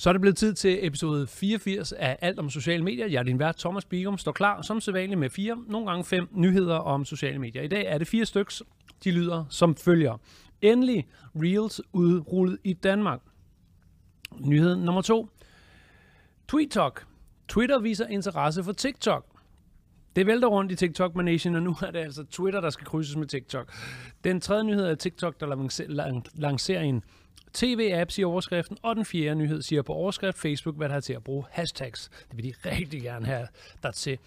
Så er det blevet tid til episode 84 af Alt om sociale medier. Jeg er din vært, Thomas Bigum, står klar som sædvanligt med fire, nogle gange fem nyheder om sociale medier. I dag er det fire styks. De lyder som følger. Endelig Reels udrullet i Danmark. Nyhed nummer to. TweetTok. Twitter viser interesse for TikTok. Det vælter rundt i TikTok Nation, og nu er det altså Twitter, der skal krydses med TikTok. Den tredje nyhed er TikTok, der lancerer en TV-apps i overskriften, og den fjerde nyhed siger på overskrift Facebook, hvad der har til at bruge hashtags. Det vil de rigtig gerne have der til.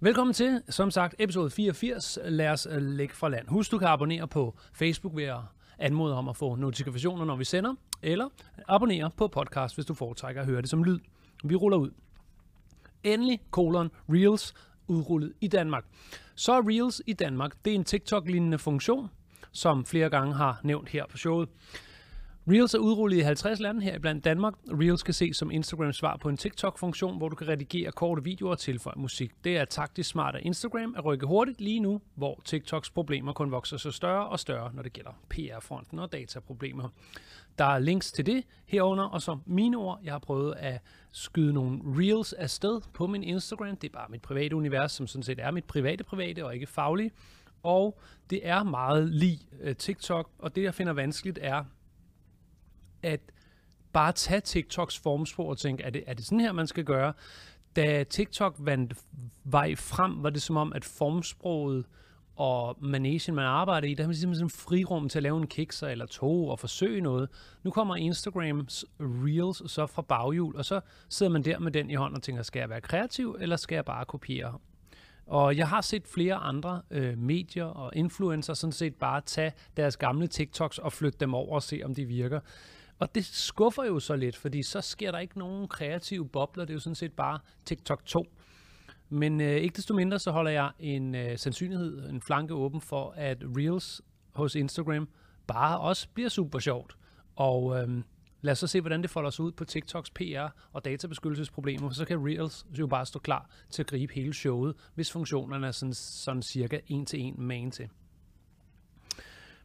Velkommen til, som sagt, episode 84. Lad os øh, lægge fra land. Husk, du kan abonnere på Facebook ved at anmode om at få notifikationer, når vi sender, eller abonnere på podcast, hvis du foretrækker at høre det som lyd. Vi ruller ud. Endelig, kolon, Reels, udrullet i Danmark. Så er Reels i Danmark, det er en TikTok-lignende funktion, som flere gange har nævnt her på showet. Reels er udrullet i 50 lande her blandt Danmark. Reels kan ses som Instagrams svar på en TikTok-funktion, hvor du kan redigere korte videoer og tilføje musik. Det er taktisk smart af Instagram at rykke hurtigt lige nu, hvor TikToks problemer kun vokser så større og større, når det gælder PR-fronten og dataproblemer. Der er links til det herunder, og så mine ord, jeg har prøvet at skyde nogle reels afsted på min Instagram. Det er bare mit private univers, som sådan set er mit private private og ikke faglige. Og det er meget lige øh, TikTok, og det jeg finder vanskeligt er, at bare tage TikToks formspor og tænke, er det, er det sådan her, man skal gøre? Da TikTok vandt vej frem, var det som om, at formsproget og managen, man arbejder i, der har man simpelthen sådan frirum til at lave en kikser eller to og forsøge noget. Nu kommer Instagrams Reels så fra baghjul, og så sidder man der med den i hånden og tænker, skal jeg være kreativ, eller skal jeg bare kopiere? Og jeg har set flere andre øh, medier og influencer sådan set bare tage deres gamle TikToks og flytte dem over og se, om de virker. Og det skuffer jo så lidt, fordi så sker der ikke nogen kreative bobler. Det er jo sådan set bare TikTok 2. Men øh, ikke desto mindre, så holder jeg en øh, sandsynlighed, en flanke åben for, at Reels hos Instagram bare også bliver super sjovt. Og øh, lad os så se, hvordan det folder sig ud på TikToks PR og databeskyttelsesproblemer, for så kan Reels jo bare stå klar til at gribe hele showet, hvis funktionerne er sådan, sådan cirka en til en man til.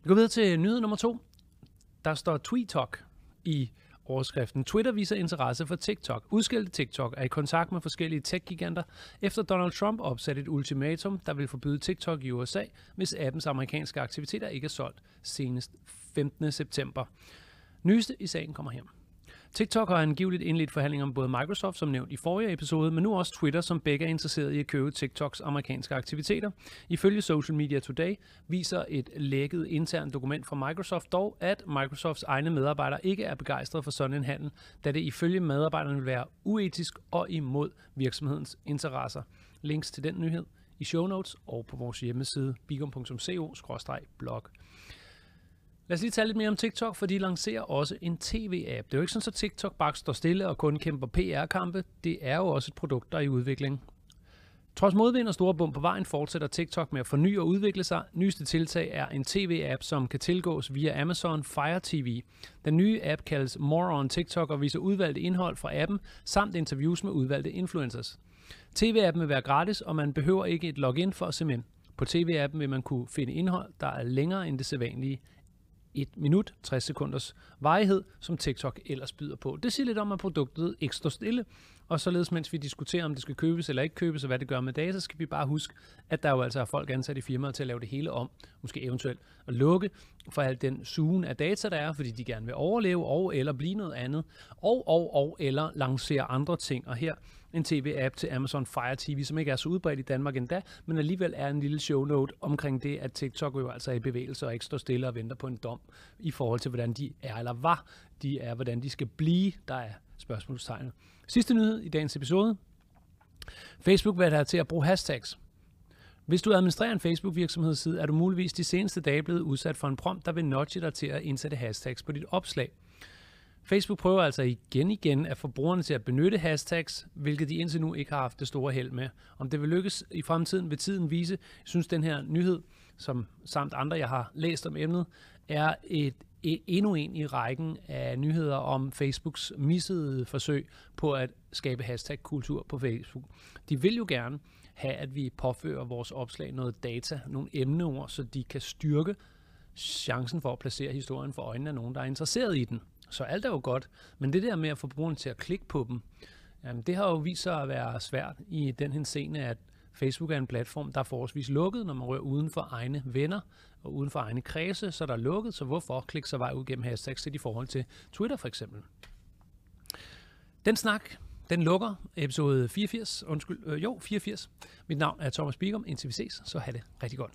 Vi går videre til nyhed nummer to. Der står TweetTok i overskriften. Twitter viser interesse for TikTok. Udskilte TikTok er i kontakt med forskellige tech-giganter, efter Donald Trump opsatte et ultimatum, der vil forbyde TikTok i USA, hvis appens amerikanske aktiviteter ikke er solgt senest 15. september. Nyeste i sagen kommer her. TikTok har angiveligt indledt forhandlinger om både Microsoft, som nævnt i forrige episode, men nu også Twitter, som begge er interesseret i at købe TikToks amerikanske aktiviteter. Ifølge Social Media Today viser et lækket internt dokument fra Microsoft dog, at Microsofts egne medarbejdere ikke er begejstrede for sådan en handel, da det ifølge medarbejderne vil være uetisk og imod virksomhedens interesser. Links til den nyhed i show notes og på vores hjemmeside bigom.co-blog. Lad os lige tale lidt mere om TikTok, for de lancerer også en tv-app. Det er jo ikke sådan, at TikTok bare står stille og kun kæmper PR-kampe. Det er jo også et produkt, der er i udvikling. Trods modvind og store bump på vejen fortsætter TikTok med at forny og udvikle sig. Nyeste tiltag er en tv-app, som kan tilgås via Amazon Fire TV. Den nye app kaldes More on TikTok og viser udvalgte indhold fra appen, samt interviews med udvalgte influencers. TV-appen vil være gratis, og man behøver ikke et login for at se med. På TV-appen vil man kunne finde indhold, der er længere end det sædvanlige 1 minut, 60 sekunders varighed, som TikTok ellers byder på. Det siger lidt om, at produktet ikke står stille, og således mens vi diskuterer, om det skal købes eller ikke købes, og hvad det gør med data, så skal vi bare huske, at der jo altså er folk ansat i firmaet til at lave det hele om, måske eventuelt at lukke for al den sugen af data, der er, fordi de gerne vil overleve og eller blive noget andet, og, og, og eller lancere andre ting. Og her en tv-app til Amazon Fire TV, som ikke er så udbredt i Danmark endda, men alligevel er en lille show note omkring det, at TikTok jo altså er i bevægelse og ikke står stille og venter på en dom i forhold til, hvordan de er eller var. De er, hvordan de skal blive, der er spørgsmålstegnet. Sidste nyhed i dagens episode. Facebook vil have til at bruge hashtags. Hvis du administrerer en Facebook-virksomhedsside, er du muligvis de seneste dage blevet udsat for en prompt, der vil nudge dig til at indsætte hashtags på dit opslag. Facebook prøver altså igen igen at få brugerne til at benytte hashtags, hvilket de indtil nu ikke har haft det store held med. Om det vil lykkes i fremtiden, vil tiden vise. Jeg synes, den her nyhed, som samt andre, jeg har læst om emnet, er et, et endnu en i rækken af nyheder om Facebooks missede forsøg på at skabe hashtag-kultur på Facebook. De vil jo gerne have, at vi påfører vores opslag noget data, nogle emneord, så de kan styrke chancen for at placere historien for øjnene af nogen, der er interesseret i den. Så alt er jo godt, men det der med at få brugerne til at klikke på dem, jamen det har jo vist sig at være svært i den her scene, at Facebook er en platform, der er forholdsvis lukket, når man rører uden for egne venner og uden for egne kredse, så der er lukket, så hvorfor klikke sig vej ud gennem hashtags i forhold til Twitter for eksempel? Den snak, den lukker episode 84, undskyld, øh, jo, 84. Mit navn er Thomas Bigum, indtil vi ses, så have det rigtig godt.